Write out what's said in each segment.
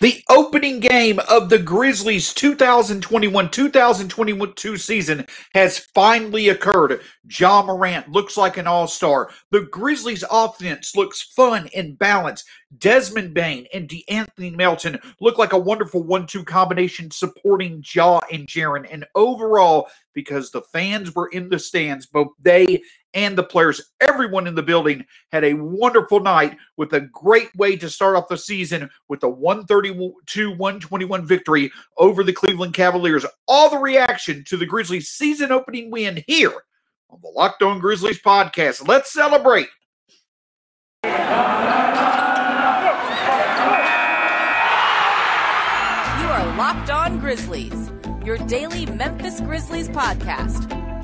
The opening game of the Grizzlies 2021 2022 season has finally occurred. Ja Morant looks like an all star. The Grizzlies offense looks fun and balanced. Desmond Bane and De'Anthony Melton look like a wonderful one two combination supporting Ja and Jaren. And overall, because the fans were in the stands, both they and the players, everyone in the building had a wonderful night with a great way to start off the season with a 132 121 victory over the Cleveland Cavaliers. All the reaction to the Grizzlies season opening win here on the Locked On Grizzlies podcast. Let's celebrate. You are Locked On Grizzlies, your daily Memphis Grizzlies podcast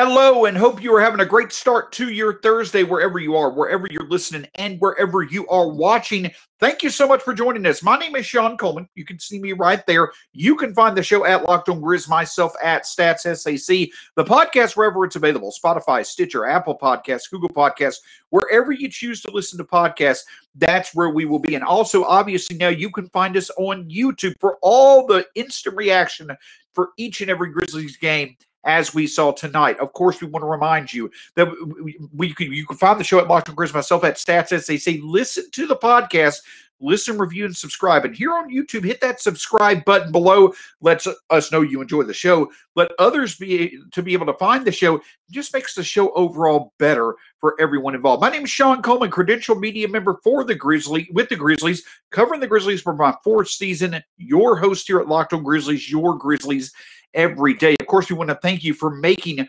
Hello, and hope you are having a great start to your Thursday, wherever you are, wherever you're listening, and wherever you are watching. Thank you so much for joining us. My name is Shawn Coleman. You can see me right there. You can find the show at Locked On Grizz, myself at Stats SAC, the podcast wherever it's available Spotify, Stitcher, Apple Podcasts, Google Podcasts, wherever you choose to listen to podcasts, that's where we will be. And also, obviously, now you can find us on YouTube for all the instant reaction for each and every Grizzlies game as we saw tonight. Of course, we want to remind you that we, we can, you can find the show at Locked on Grizz, myself at Stats SAC. Listen to the podcast, listen, review, and subscribe. And here on YouTube, hit that subscribe button below. Lets us know you enjoy the show. Let others be to be able to find the show. It just makes the show overall better for everyone involved. My name is Shawn Coleman, credential media member for the Grizzly with the Grizzlies, covering the Grizzlies for my fourth season. Your host here at Locked on Grizzlies, your Grizzlies every day. Of course, we want to thank you for making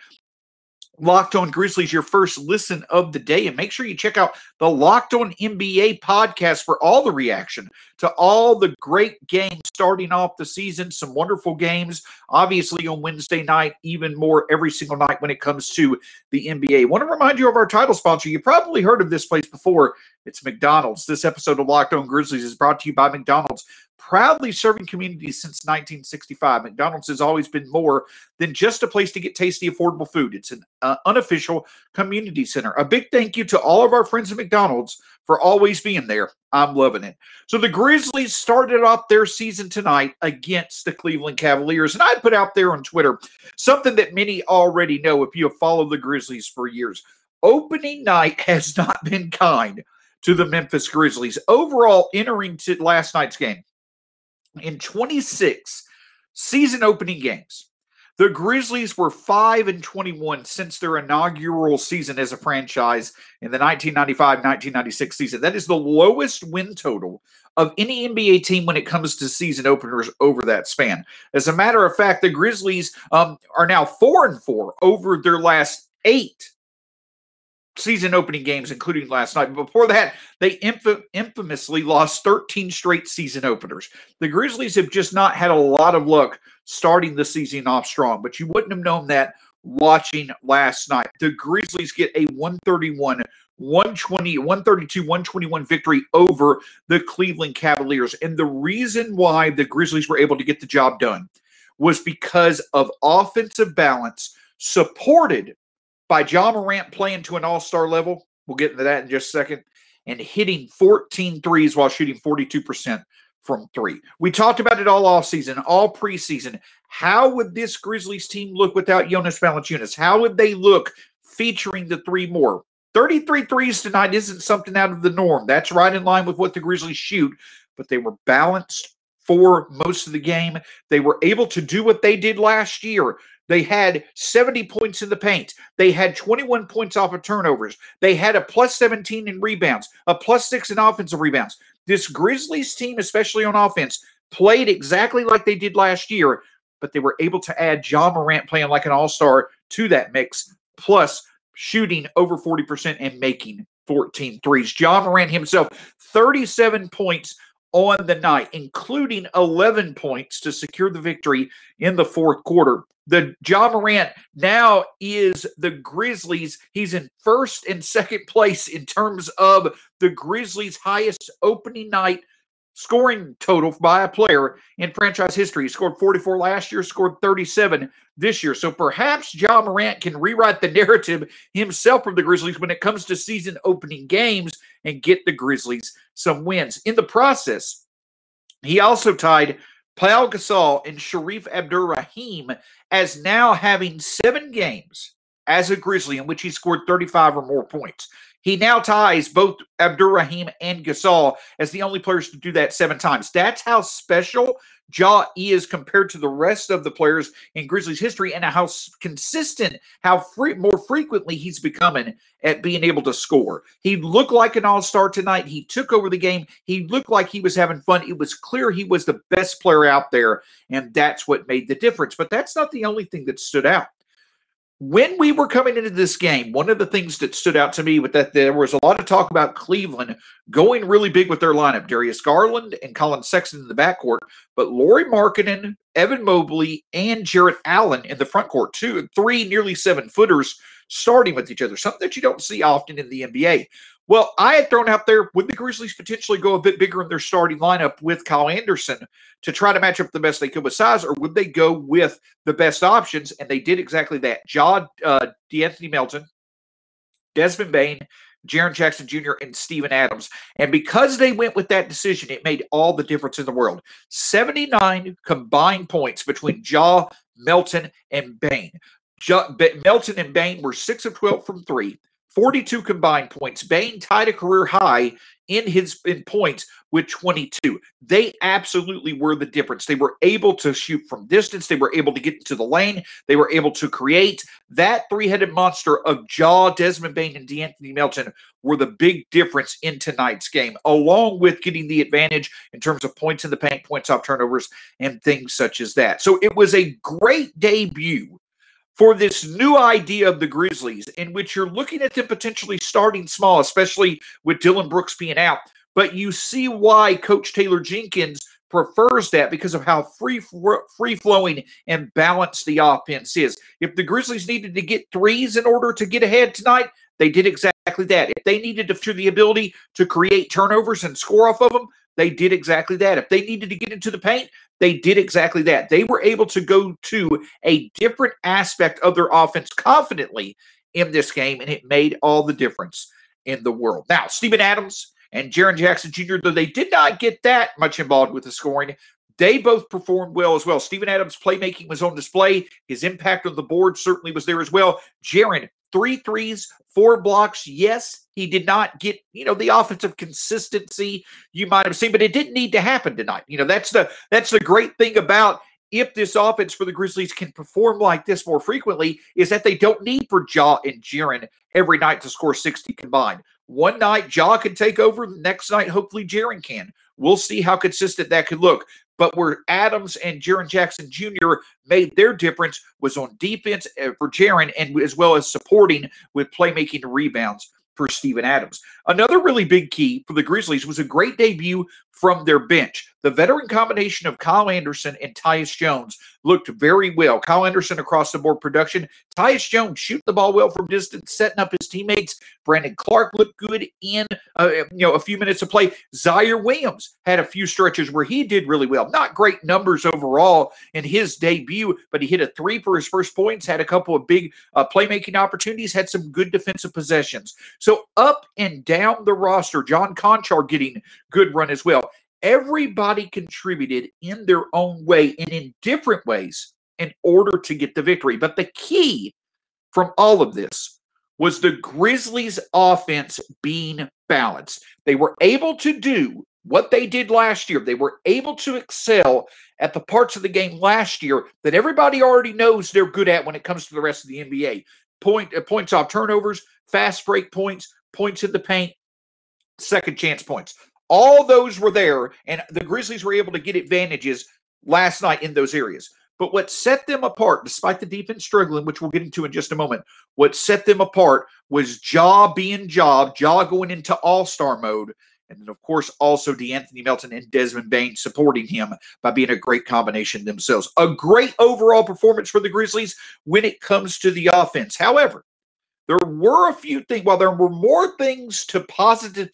Locked On Grizzlies your first listen of the day. And make sure you check out the Locked On NBA podcast for all the reaction to all the great games starting off the season. Some wonderful games, obviously, on Wednesday night, even more every single night when it comes to the NBA. I want to remind you of our title sponsor. You probably heard of this place before. It's McDonald's. This episode of Locked On Grizzlies is brought to you by McDonald's proudly serving communities since 1965. McDonald's has always been more than just a place to get tasty, affordable food. It's an uh, unofficial community center. A big thank you to all of our friends at McDonald's for always being there. I'm loving it. So the Grizzlies started off their season tonight against the Cleveland Cavaliers. And I put out there on Twitter something that many already know if you have followed the Grizzlies for years. Opening night has not been kind to the Memphis Grizzlies. Overall, entering to last night's game, in 26 season opening games, the Grizzlies were 5 and 21 since their inaugural season as a franchise in the 1995-1996 season. That is the lowest win total of any NBA team when it comes to season openers over that span. As a matter of fact, the Grizzlies um, are now 4 and 4 over their last 8 season opening games, including last night. But before that, they inf- infamously lost 13 straight season openers. The Grizzlies have just not had a lot of luck starting the season off strong, but you wouldn't have known that watching last night. The Grizzlies get a 131 120 132 121 victory over the Cleveland Cavaliers. And the reason why the Grizzlies were able to get the job done was because of offensive balance supported by Ja Morant playing to an all star level. We'll get into that in just a second. And hitting 14 threes while shooting 42% from three. We talked about it all off season, all preseason. How would this Grizzlies team look without Jonas Valanciunas? How would they look featuring the three more? 33 threes tonight isn't something out of the norm. That's right in line with what the Grizzlies shoot, but they were balanced for most of the game. They were able to do what they did last year they had 70 points in the paint. They had 21 points off of turnovers. They had a plus 17 in rebounds, a plus six in offensive rebounds. This Grizzlies team, especially on offense, played exactly like they did last year, but they were able to add Ja Morant playing like an all star to that mix, plus shooting over 40% and making 14 threes. Ja Morant himself, 37 points on the night, including 11 points to secure the victory in the fourth quarter. The Ja Morant now is the Grizzlies. He's in first and second place in terms of the Grizzlies' highest opening night scoring total by a player in franchise history. He scored 44 last year, scored 37 this year. So perhaps Ja Morant can rewrite the narrative himself from the Grizzlies when it comes to season opening games and get the Grizzlies some wins. In the process, he also tied Pau Gasol and Shareef Abdur-Rahim as now having seven games as a Grizzly in which he scored 35 or more points. He now ties both Abdur-Rahim and Gasol as the only players to do that seven times. That's how special Ja is compared to the rest of the players in Grizzlies history and how consistent, how free, more frequently he's becoming at being able to score. He looked like an all star tonight. He took over the game. He looked like he was having fun. It was clear he was the best player out there, and that's what made the difference. But that's not the only thing that stood out when we were coming into this game, one of the things that stood out to me was that there was a lot of talk about Cleveland going really big with their lineup. Darius Garland and Collin Sexton in the backcourt, but Lauri Markkanen, Evan Mobley, and Jarrett Allen in the front court, two three nearly seven footers starting with each other, something that you don't see often in the NBA. Well, I had thrown out there would the Grizzlies potentially go a bit bigger in their starting lineup with Kyle Anderson to try to match up the best they could with size, or would they go with the best options? And they did exactly that. John uh, De'Anthony Melton, Desmond Bane, Jaren Jackson Jr., and Steven Adams. And because they went with that decision, it made all the difference in the world. 79 combined points between Ja, Melton, and Bane. Melton and Bane were 6 of 12 from three. 42 combined points. Bane tied a career high in his in points with 22. They absolutely were the difference. They were able to shoot from distance. They were able to get into the lane. They were able to create. That three-headed monster of Ja, Desmond Bane, and De'Anthony Melton were the big difference in tonight's game, along with getting the advantage in terms of points in the paint, points off turnovers, and things such as that. So it was a great debut for this new idea of the Grizzlies, in which you're looking at them potentially starting small, especially with Dillon Brooks being out. But you see why Coach Taylor Jenkins prefers that because of how free free flowing and balanced the offense is. If the Grizzlies needed to get threes in order to get ahead tonight, they did exactly that. If they needed to the ability to create turnovers and score off of them, they did exactly that. If they needed to get into the paint, they did exactly that. They were able to go to a different aspect of their offense confidently in this game, and it made all the difference in the world. Now, Steven Adams and Jaren Jackson Jr., though they did not get that much involved with the scoring, they both performed well as well. Steven Adams' playmaking was on display. His impact on the board certainly was there as well. Jaren, three threes, four blocks. Yes, he did not get, you know, the offensive consistency you might have seen, but it didn't need to happen tonight. You know, that's the that's the great thing about if this offense for the Grizzlies can perform like this more frequently, is that they don't need for Ja and Jaren every night to score 60 combined. One night, Ja can take over. The next night, hopefully, Jaren can. We'll see how consistent that could look. But where Adams and Jaren Jackson Jr. made their difference was on defense uh, for Jaren and as well as supporting with playmaking rebounds for Steven Adams. Another really big key for the Grizzlies was a great debut from their bench. The veteran combination of Kyle Anderson and Tyus Jones looked very well. Kyle Anderson across the board production. Tyus Jones shooting the ball well from distance, setting up his teammates. Brandon Clarke looked good in uh, you know a few minutes of play. Ziaire Williams had a few stretches where he did really well. Not great numbers overall in his debut, but he hit a three for his first points. Had a couple of big uh, playmaking opportunities. Had some good defensive possessions. So up and down the roster, John Konchar getting good run as well. Everybody contributed in their own way and in different ways in order to get the victory. But the key from all of this was the Grizzlies' offense being balanced. They were able to do what they did last year. They were able to excel at the parts of the game last year that everybody already knows they're good at when it comes to the rest of the NBA. Point uh, points off turnovers, fast break points, points in the paint, second chance points. All those were there, and the Grizzlies were able to get advantages last night in those areas. But what set them apart, despite the defense struggling, which we'll get into in just a moment, what set them apart was Ja being job, Ja going into all star mode. And then, of course, also De'Anthony Melton and Desmond Bane supporting him by being a great combination themselves. A great overall performance for the Grizzlies when it comes to the offense. However, there were a few things, while there were more things to positive,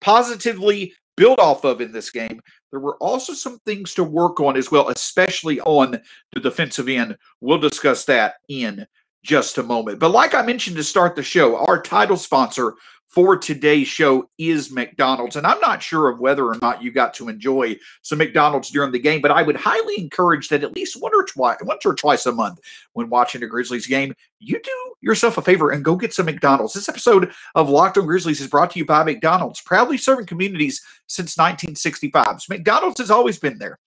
positively build off of in this game, there were also some things to work on as well, especially on the defensive end. We'll discuss that in just a moment. But like I mentioned to start the show, our title sponsor for today's show is McDonald's. And I'm not sure of whether or not you got to enjoy some McDonald's during the game, but I would highly encourage that at least one or twice, once or twice a month when watching a Grizzlies game, you do yourself a favor and go get some McDonald's. This episode of Locked on Grizzlies is brought to you by McDonald's, proudly serving communities since 1965. So McDonald's has always been there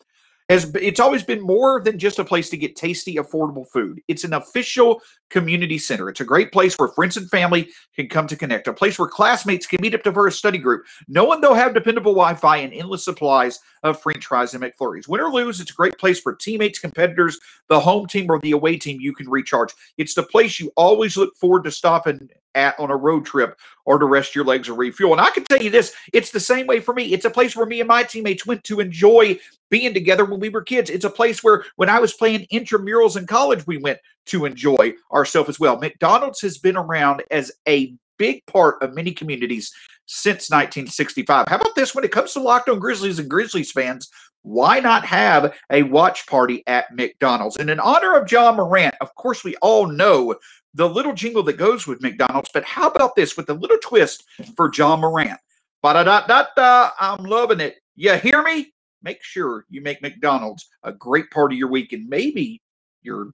has it's always been more than just a place to get tasty, affordable food. It's an official community center. It's a great place where friends and family can come to connect, a place where classmates can meet up to for a study group, knowing they'll have dependable Wi-Fi and endless supplies of French fries and McFlurries. Win or lose, it's a great place for teammates, competitors, the home team, or the away team. You can recharge. It's the place you always look forward to stopping at on a road trip or to rest your legs or refuel. And I can tell you this, it's the same way for me. It's a place where me and my teammates went to enjoy being together when we were kids. It's a place where when I was playing intramurals in college, we went to enjoy ourselves as well. McDonald's has been around as a big part of many communities since 1965. How about this when it comes to Locked on Grizzlies and Grizzlies fans? Why not have a watch party at McDonald's? And in honor of Ja Morant, of course, we all know the little jingle that goes with McDonald's, but how about this with a little twist for Ja Morant? Ba da da da da. I'm loving it. You hear me? Make sure you make McDonald's a great part of your week and maybe your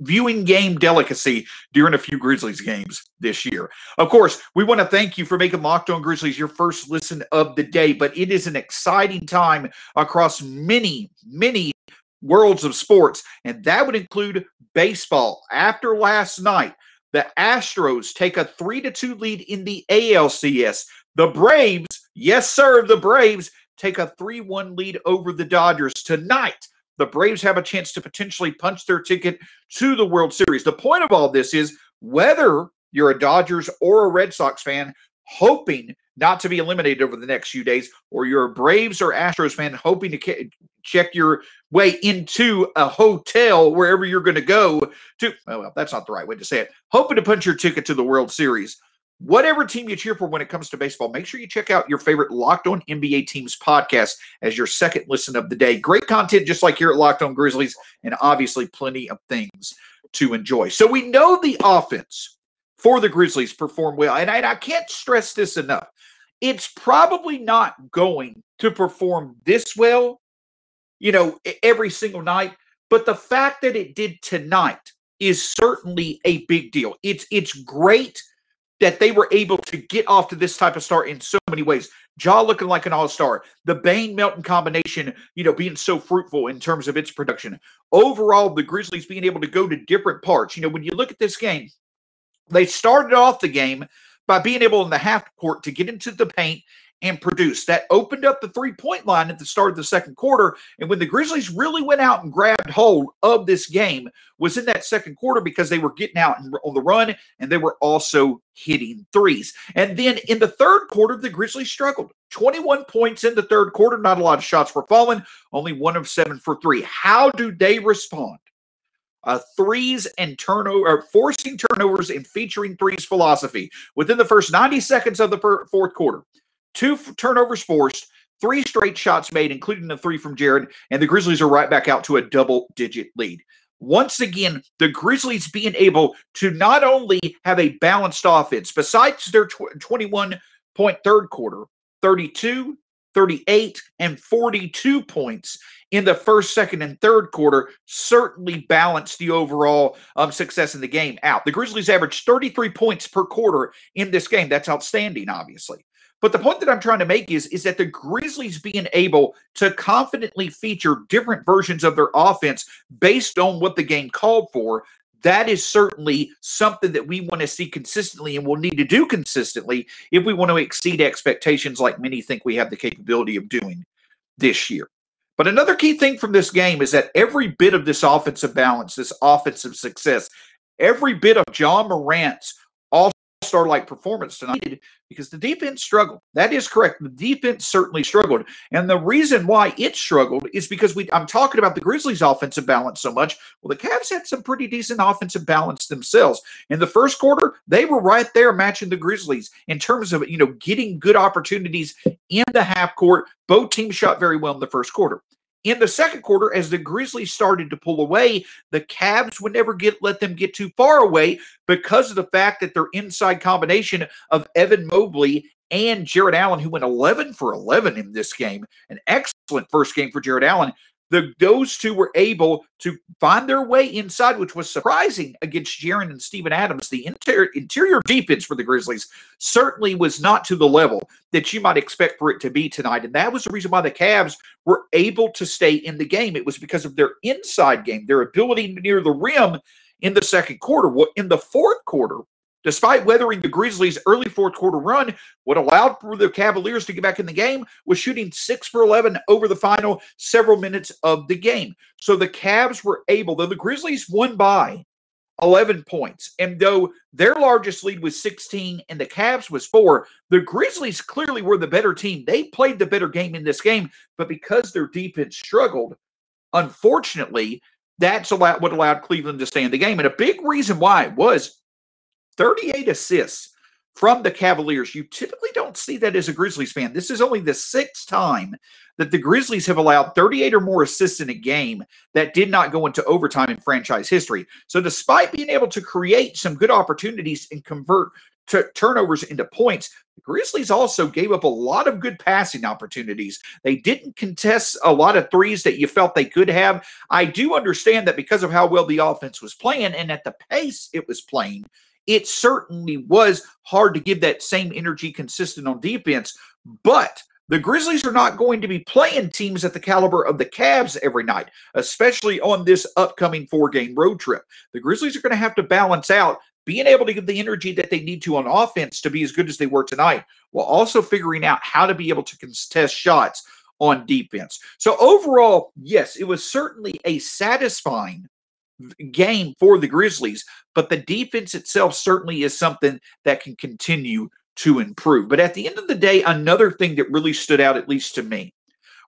viewing game delicacy during a few Grizzlies games this year. Of course, we want to thank you for making Locked On Grizzlies your first listen of the day, but it is an exciting time across many, many worlds of sports, and that would include baseball. After last night, the Astros take a 3 to 2 lead in the ALCS. The Braves, yes sir, the Braves take a 3-1 lead over the Dodgers tonight. The Braves have a chance to potentially punch their ticket to the World Series. The point of all this is whether you're a Dodgers or a Red Sox fan hoping not to be eliminated over the next few days, or you're a Braves or Astros fan hoping to check your way into a hotel wherever you're going to go to. Well, that's not the right way to say it. Hoping to punch your ticket to the World Series. Whatever team you cheer for when it comes to baseball, make sure you check out your favorite Locked On NBA Teams podcast as your second listen of the day. Great content, just like here at Locked On Grizzlies, and obviously plenty of things to enjoy. So we know the offense for the Grizzlies perform well, and I, I can't stress this enough. It's probably not going to perform this well you know, every single night. But the fact that it did tonight is certainly a big deal. It's it's great that they were able to get off to this type of start in so many ways. Ja looking like an all-star. The Bane Melton combination, you know, being so fruitful in terms of its production. Overall, the Grizzlies being able to go to different parts. You know, when you look at this game, they started off the game by being able in the half court to get into the paint and produce. That opened up the three point line at the start of the second quarter. And when the Grizzlies really went out and grabbed hold of this game, was in that second quarter because they were getting out on the run and they were also hitting threes. And then in the third quarter, the Grizzlies struggled. 21 points in the third quarter. Not a lot of shots were falling, only one of seven for three. How do they respond? Uh, threes and turnover, forcing turnovers and featuring threes philosophy within the first 90 seconds of the per- fourth quarter two turnovers forced, three straight shots made, including the three from Jared, and the Grizzlies are right back out to a double digit lead. Once again, the Grizzlies being able to not only have a balanced offense, besides their tw- 21 point third quarter, 32, 38, and 42 points in the first, second, and third quarter certainly balanced the overall um, success in the game out. The Grizzlies averaged 33 points per quarter in this game. That's outstanding, obviously. But the point that I'm trying to make is, is that the Grizzlies being able to confidently feature different versions of their offense based on what the game called for, that is certainly something that we want to see consistently and we'll need to do consistently if we want to exceed expectations like many think we have the capability of doing this year. But another key thing from this game is that every bit of this offensive balance, this offensive success, every bit of Ja Morant's all-star like performance tonight because the defense struggled. That is correct. The defense certainly struggled. And the reason why it struggled is because we I'm talking about the Grizzlies offensive balance so much. Well, the Cavs had some pretty decent offensive balance themselves. In the first quarter, they were right there matching the Grizzlies in terms of, you know, getting good opportunities in the half court. Both teams shot very well in the first quarter. In the second quarter, as the Grizzlies started to pull away, the Cavs would never get let them get too far away because of the fact that their inside combination of Evan Mobley and Jarrett Allen, who went 11 for 11 in this game, an excellent first game for Jarrett Allen, the those two were able to find their way inside, which was surprising against Jaren and Steven Adams. The interior interior defense for the Grizzlies certainly was not to the level that you might expect for it to be tonight. And that was the reason why the Cavs were able to stay in the game. It was because of their inside game, their ability near the rim in the second quarter. Well, in the fourth quarter, Despite weathering the Grizzlies' early fourth quarter run, what allowed for the Cavaliers to get back in the game was shooting six for 11 over the final several minutes of the game. So the Cavs were able, though the Grizzlies won by 11 points, and though their largest lead was 16 and the Cavs was four, the Grizzlies clearly were the better team. They played the better game in this game, but because their defense struggled, unfortunately, that's what allowed Cleveland to stay in the game. And a big reason why was 38 assists from the Cavaliers. You typically don't see that as a Grizzlies fan. This is only the sixth time that the Grizzlies have allowed 38 or more assists in a game that did not go into overtime in franchise history. So, despite being able to create some good opportunities and convert to turnovers into points, the Grizzlies also gave up a lot of good passing opportunities. They didn't contest a lot of threes that you felt they could have. I do understand that because of how well the offense was playing and at the pace it was playing, it certainly was hard to give that same energy consistent on defense. But the Grizzlies are not going to be playing teams at the caliber of the Cavs every night, especially on this upcoming four game road trip. The Grizzlies are going to have to balance out being able to give the energy that they need to on offense to be as good as they were tonight, while also figuring out how to be able to contest shots on defense. So, overall, yes, it was certainly a satisfying game for the Grizzlies, but the defense itself certainly is something that can continue to improve. But at the end of the day, another thing that really stood out, at least to me,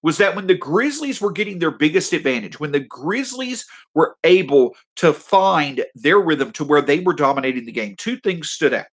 was that when the Grizzlies were getting their biggest advantage, when the Grizzlies were able to find their rhythm to where they were dominating the game, two things stood out.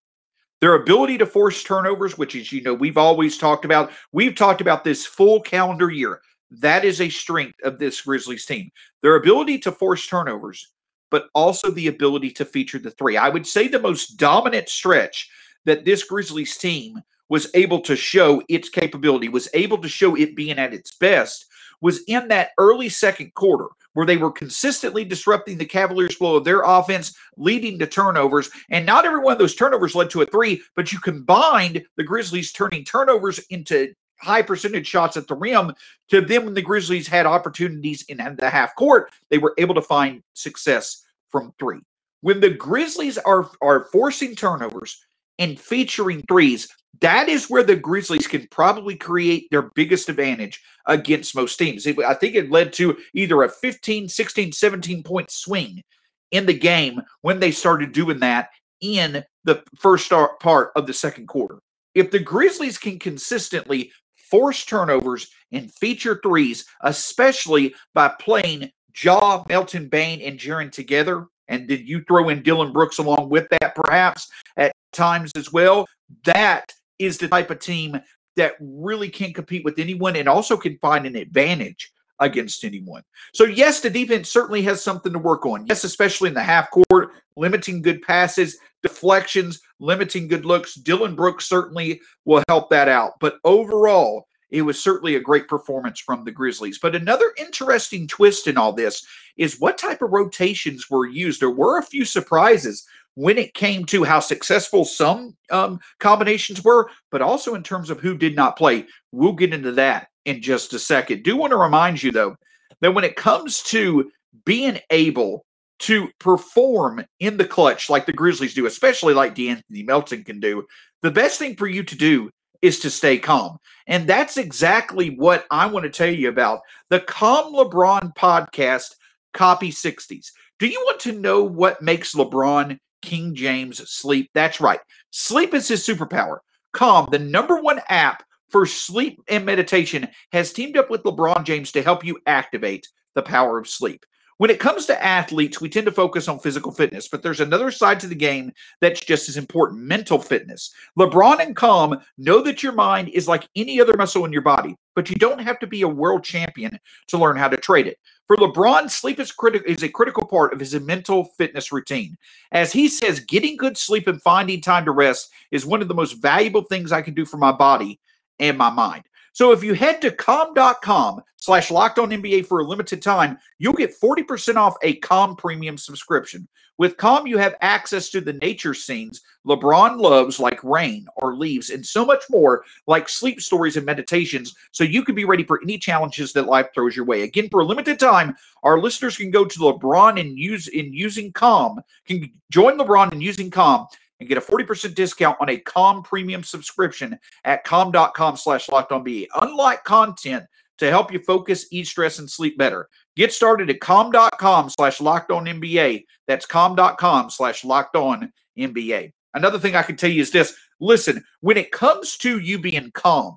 Their ability to force turnovers, which is, you know, we've always talked about. We've talked about this full calendar year. That is a strength of this Grizzlies team. Their ability to force turnovers, but also the ability to feature the three. I would say the most dominant stretch that this Grizzlies team was able to show its capability, was able to show it being at its best, was in that early second quarter where they were consistently disrupting the Cavaliers' flow of their offense, leading to turnovers. And not every one of those turnovers led to a three, but you combined the Grizzlies turning turnovers into high percentage shots at the rim to them when the Grizzlies had opportunities in the half court, they were able to find success from three. When the Grizzlies are, are forcing turnovers and featuring threes, that is where the Grizzlies can probably create their biggest advantage against most teams. I think it led to either a 15, 16, 17 point swing in the game when they started doing that in the first part of the second quarter. If the Grizzlies can consistently force turnovers and feature threes, especially by playing Ja, Melton Bane, and Jaren together. And did you throw in Dillon Brooks along with that, perhaps at times as well? That is the type of team that really can compete with anyone and also can find an advantage against anyone. So, yes, the defense certainly has something to work on. Yes, especially in the half court, limiting good passes, deflections, limiting good looks. Dillon Brooks certainly will help that out. But overall, it was certainly a great performance from the Grizzlies. But another interesting twist in all this is what type of rotations were used. There were a few surprises when it came to how successful some um, combinations were, but also in terms of who did not play. We'll get into that in just a second. Do want to remind you, though, that when it comes to being able to perform in the clutch like the Grizzlies do, especially like De'Anthony Melton can do, the best thing for you to do is to stay calm. And that's exactly what I want to tell you about the Calm LeBron podcast, Copy 60s. Do you want to know what makes LeBron King James Sleep. That's right. Sleep is his superpower. Calm, the number one app for sleep and meditation, has teamed up with LeBron James to help you activate the power of sleep. When it comes to athletes, we tend to focus on physical fitness, but there's another side to the game that's just as important mental fitness. LeBron and Calm know that your mind is like any other muscle in your body, but you don't have to be a world champion to learn how to trade it. For LeBron, sleep is, criti- is a critical part of his mental fitness routine. As he says, getting good sleep and finding time to rest is one of the most valuable things I can do for my body and my mind. So if you head to calm.com slash locked on NBA for a limited time, you'll get 40% off a Calm premium subscription. With Calm, you have access to the nature scenes LeBron loves, like rain or leaves, and so much more, like sleep stories and meditations, so you can be ready for any challenges that life throws your way. Again, for a limited time, our listeners can go to LeBron and use in using Calm, can join LeBron in using Calm and get a 40% discount on a Calm premium subscription at calm.com slash locked on BA. Unlike content to help you focus, eat, stress, and sleep better. Get started at calm.com slash locked on NBA. That's calm.com slash locked on NBA. Another thing I can tell you is this listen, when it comes to you being calm,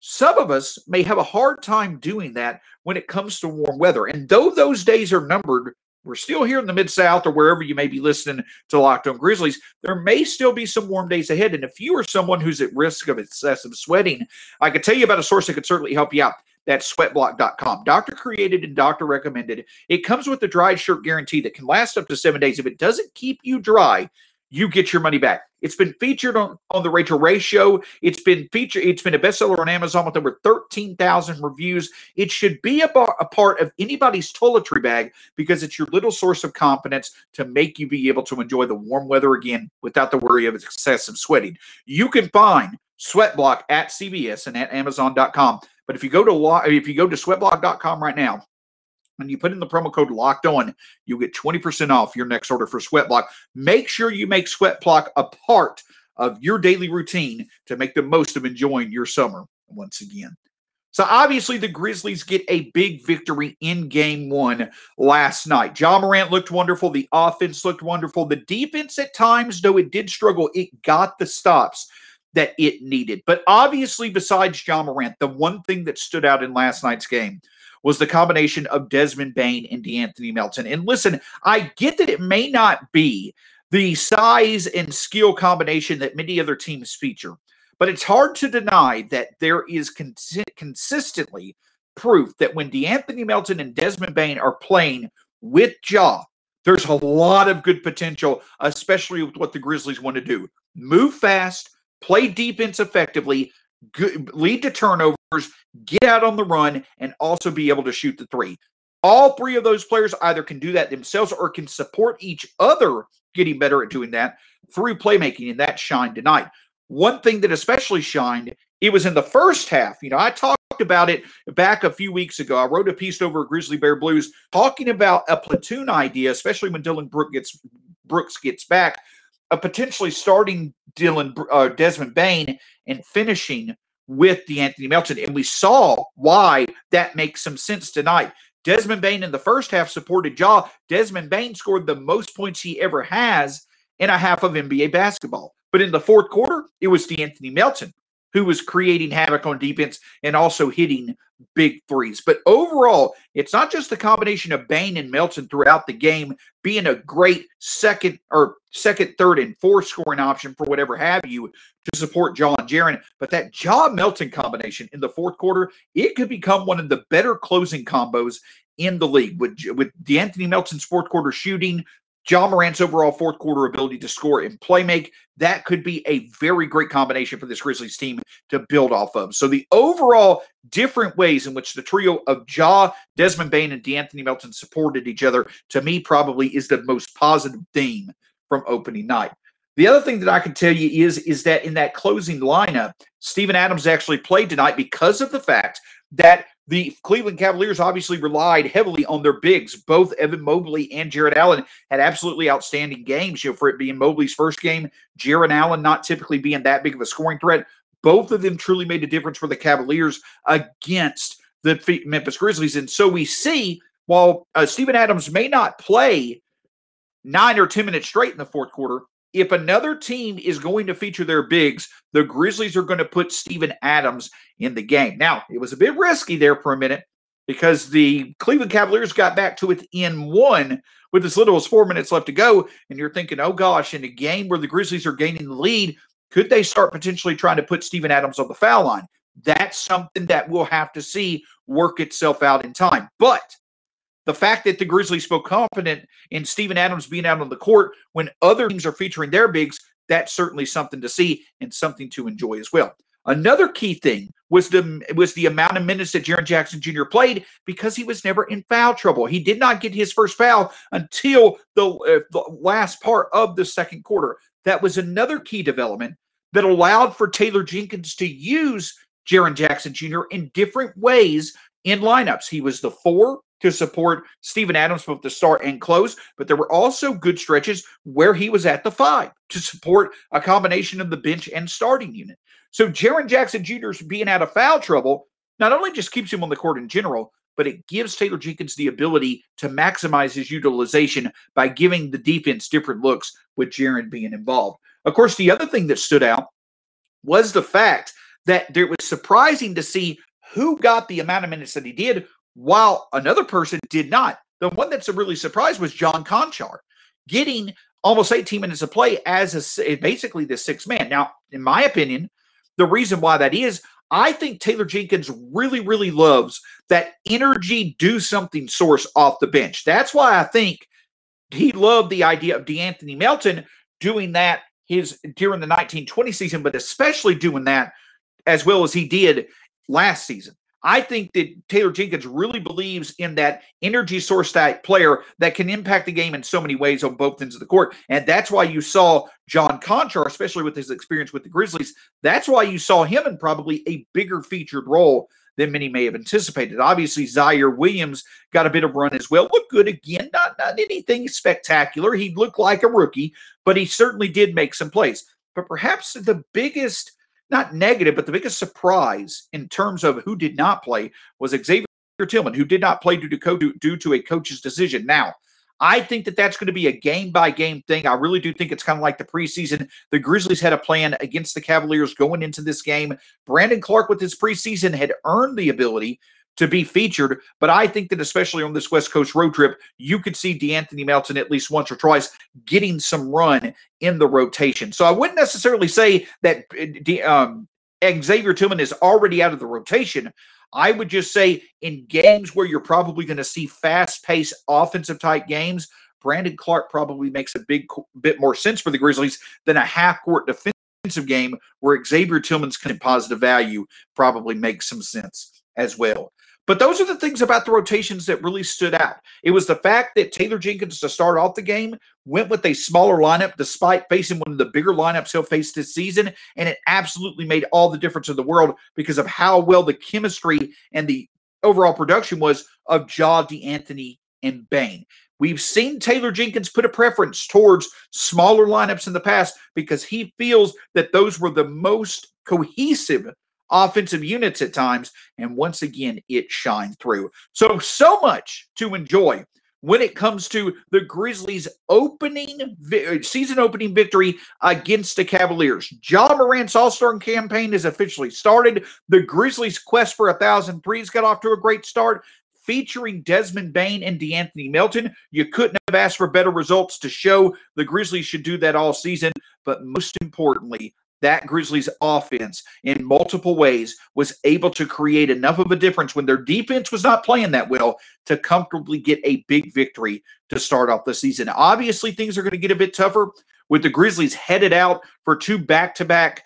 some of us may have a hard time doing that when it comes to warm weather. And though those days are numbered, we're still here in the Mid South or wherever you may be listening to Locked On Grizzlies. There may still be some warm days ahead. And if you are someone who's at risk of excessive sweating, I could tell you about a source that could certainly help you out. That's sweatblock.com. Doctor created and doctor recommended. It comes with a dried shirt guarantee that can last up to seven days. If it doesn't keep you dry, you get your money back. It's been featured on, on the Rachael Ray show. It's been featured. It's been a bestseller on Amazon with over 13,000 reviews. It should be a, bar, a part of anybody's toiletry bag because it's your little source of confidence to make you be able to enjoy the warm weather again without the worry of excessive sweating. You can find Sweatblock at CVS and at Amazon.com. But if you go to if you go to sweatblock.com right now, and you put in the promo code locked on, you get 20% off your next order for Sweatblock. Make sure you make Sweatblock a part of your daily routine to make the most of enjoying your summer once again. So obviously the Grizzlies get a big victory in game one last night. Ja Morant looked wonderful. The offense looked wonderful. The defense at times, though it did struggle, it got the stops that it needed. But obviously, besides Ja Morant, the one thing that stood out in last night's game was the combination of Desmond Bane and De'Anthony Melton. And listen, I get that it may not be the size and skill combination that many other teams feature, but it's hard to deny that there is cons- consistently proof that when De'Anthony Melton and Desmond Bane are playing with Ja, there's a lot of good potential, especially with what the Grizzlies want to do. Move fast, play defense effectively, good, lead to turnovers, get out on the run, and also be able to shoot the three. All three of those players either can do that themselves or can support each other getting better at doing that through playmaking, and that shined tonight. One thing that especially shined, it was in the first half. You know, I talked about it back a few weeks ago. I wrote a piece over Grizzly Bear Blues talking about a platoon idea, especially when Dillon Brooks gets Brooks gets back, of potentially starting Dylan uh, Desmond Bane and finishing with De'Anthony Melton. And we saw why that makes some sense tonight. Desmond Bane in the first half supported Ja. Desmond Bane scored the most points he ever has in a half of NBA basketball. But in the fourth quarter, it was De'Anthony Melton who was creating havoc on defense and also hitting big threes. But overall, it's not just the combination of Bane and Melton throughout the game being a great second or second, third, and fourth scoring option for whatever have you to support John Jaren, but that John Melton combination in the fourth quarter, it could become one of the better closing combos in the league with with De'Anthony Melton's fourth quarter shooting, Ja Morant's overall fourth quarter ability to score and play make, that could be a very great combination for this Grizzlies team to build off of. So the overall different ways in which the trio of Ja, Desmond Bane, and De'Anthony Melton supported each other, to me, probably is the most positive theme from opening night. The other thing that I can tell you is, is that in that closing lineup, Steven Adams actually played tonight because of the fact that the Cleveland Cavaliers obviously relied heavily on their bigs. Both Evan Mobley and Jarrett Allen had absolutely outstanding games. You know, for it being Mobley's first game, Jarrett Allen not typically being that big of a scoring threat. Both of them truly made a difference for the Cavaliers against the Memphis Grizzlies. And so we see while uh, Steven Adams may not play nine or 10 minutes straight in the fourth quarter. If another team is going to feature their bigs, the Grizzlies are going to put Steven Adams in the game. Now, it was a bit risky there for a minute because the Cleveland Cavaliers got back to within one with as little as four minutes left to go. And you're thinking, oh gosh, in a game where the Grizzlies are gaining the lead, could they start potentially trying to put Steven Adams on the foul line? That's something that we'll have to see work itself out in time. But the fact that the Grizzlies feel confident in Steven Adams being out on the court when other teams are featuring their bigs, that's certainly something to see and something to enjoy as well. Another key thing was the was the amount of minutes that Jaren Jackson Jr. played because he was never in foul trouble. He did not get his first foul until the, uh, the last part of the second quarter. That was another key development that allowed for Taylor Jenkins to use Jaren Jackson Jr. in different ways in lineups. He was the four to support Steven Adams both the start and close, but there were also good stretches where he was at the five to support a combination of the bench and starting unit. So Jaren Jackson Jr. being out of foul trouble not only just keeps him on the court in general, but it gives Taylor Jenkins the ability to maximize his utilization by giving the defense different looks with Jaren being involved. Of course, the other thing that stood out was the fact that it was surprising to see who got the amount of minutes that he did while another person did not. The one that's a really surprise was John Konchar getting almost 18 minutes of play as a, basically the sixth man. Now, in my opinion, the reason why that is, I think Taylor Jenkins really, really loves that energy do something source off the bench. That's why I think he loved the idea of De'Anthony Melton doing that his during the 1920 season, but especially doing that as well as he did last season. I think that Taylor Jenkins really believes in that energy source type player that can impact the game in so many ways on both ends of the court. And that's why you saw John Konchar, especially with his experience with the Grizzlies, that's why you saw him in probably a bigger featured role than many may have anticipated. Obviously, Ziaire Williams got a bit of run as well. Looked good again, not, not anything spectacular. He looked like a rookie, but he certainly did make some plays. But perhaps the biggest – not negative, but the biggest surprise in terms of who did not play was Xavier Tillman, who did not play due to, co- due to a coach's decision. Now, I think that that's going to be a game by game thing. I really do think it's kind of like the preseason. The Grizzlies had a plan against the Cavaliers going into this game. Brandon Clarke, with his preseason, had earned the ability to be featured. But I think that especially on this West Coast road trip, you could see De'Anthony Melton at least once or twice getting some run in the rotation. So I wouldn't necessarily say that uh, um, Xavier Tillman is already out of the rotation. I would just say in games where you're probably going to see fast paced offensive type games, Brandon Clarke probably makes a big bit more sense for the Grizzlies than a half court defensive game where Xavier Tillman's positive value probably makes some sense as well. But those are the things about the rotations that really stood out. It was the fact that Taylor Jenkins, to start off the game, went with a smaller lineup despite facing one of the bigger lineups he'll face this season. And it absolutely made all the difference in the world because of how well the chemistry and the overall production was of Ja, De'Anthony, and Bane. We've seen Taylor Jenkins put a preference towards smaller lineups in the past because he feels that those were the most cohesive offensive units at times. And once again, it shined through. So, so much to enjoy when it comes to the Grizzlies' opening uh, season opening victory against the Cavaliers. Ja Morant's All Star campaign is officially started. The Grizzlies' quest for a thousand threes got off to a great start. Featuring Desmond Bane and De'Anthony Melton. You couldn't have asked for better results to show the Grizzlies should do that all season. But most importantly, that Grizzlies offense in multiple ways was able to create enough of a difference when their defense was not playing that well to comfortably get a big victory to start off the season. Obviously, things are going to get a bit tougher with the Grizzlies headed out for two back to back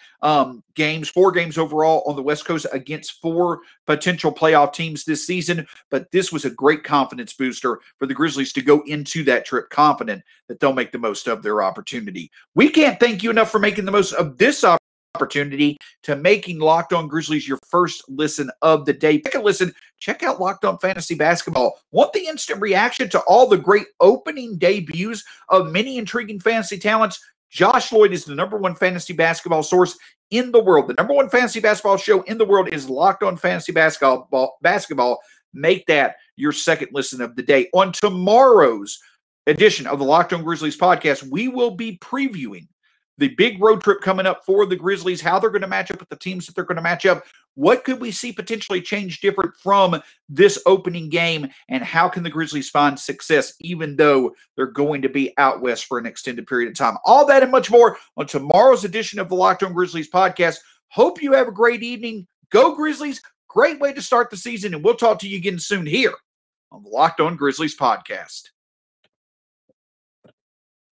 games, four games overall on the West Coast against four potential playoff teams this season. But this was a great confidence booster for the Grizzlies to go into that trip confident that they'll make the most of their opportunity. We can't thank you enough for making the most of this opportunity opportunity to making Locked On Grizzlies your first listen of the day. Take a listen. Check out Locked On Fantasy Basketball. Want the instant reaction to all the great opening debuts of many intriguing fantasy talents? Josh Lloyd is the number one fantasy basketball source in the world. The number one fantasy basketball show in the world is Locked On Fantasy Basketball. Basketball. Make that your second listen of the day. On tomorrow's edition of the Locked On Grizzlies podcast, we will be previewing the big road trip coming up for the Grizzlies, how they're going to match up with the teams that they're going to match up. What could we see potentially change different from this opening game? And how can the Grizzlies find success, even though they're going to be out west for an extended period of time? All that and much more on tomorrow's edition of the Locked On Grizzlies podcast. Hope you have a great evening. Go Grizzlies. Great way to start the season. And we'll talk to you again soon here on the Locked On Grizzlies podcast.